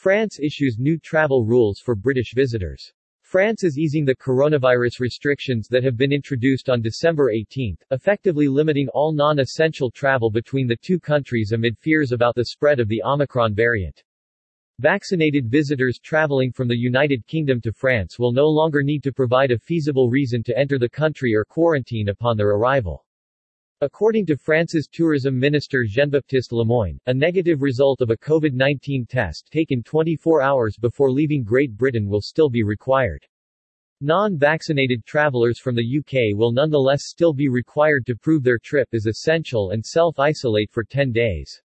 France issues new travel rules for British visitors. France is easing the coronavirus restrictions that have been introduced on December 18, effectively limiting all non-essential travel between the two countries amid fears about the spread of the Omicron variant. Vaccinated visitors traveling from the United Kingdom to France will no longer need to provide a feasible reason to enter the country or quarantine upon their arrival. According to France's tourism minister Jean-Baptiste Lemoyne, a negative result of a COVID-19 test taken 24 hours before leaving Great Britain will still be required. Non-vaccinated travelers from the UK will nonetheless still be required to prove their trip is essential and self-isolate for 10 days.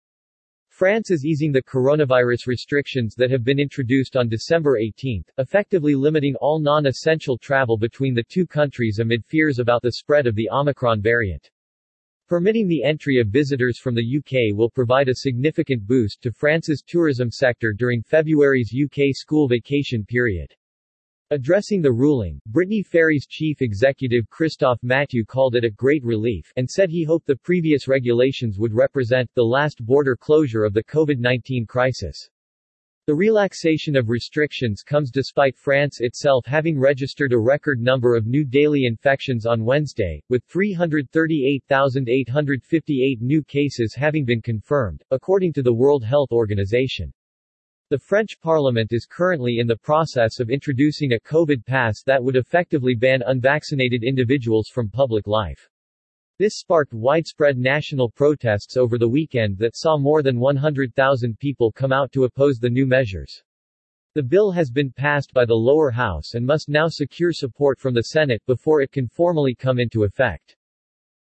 France is easing the coronavirus restrictions that have been introduced on December 18, effectively limiting all non-essential travel between the two countries amid fears about the spread of the Omicron variant. Permitting the entry of visitors from the UK will provide a significant boost to France's tourism sector during February's UK school vacation period. Addressing the ruling, Brittany Ferries chief executive Christophe Mathieu called it a great relief and said he hoped the previous regulations would represent the last border closure of the COVID-19 crisis. The relaxation of restrictions comes despite France itself having registered a record number of new daily infections on Wednesday, with 338,858 new cases having been confirmed, according to the World Health Organization. The French parliament is currently in the process of introducing a COVID pass that would effectively ban unvaccinated individuals from public life. This sparked widespread national protests over the weekend that saw more than 100,000 people come out to oppose the new measures. The bill has been passed by the lower house and must now secure support from the Senate before it can formally come into effect.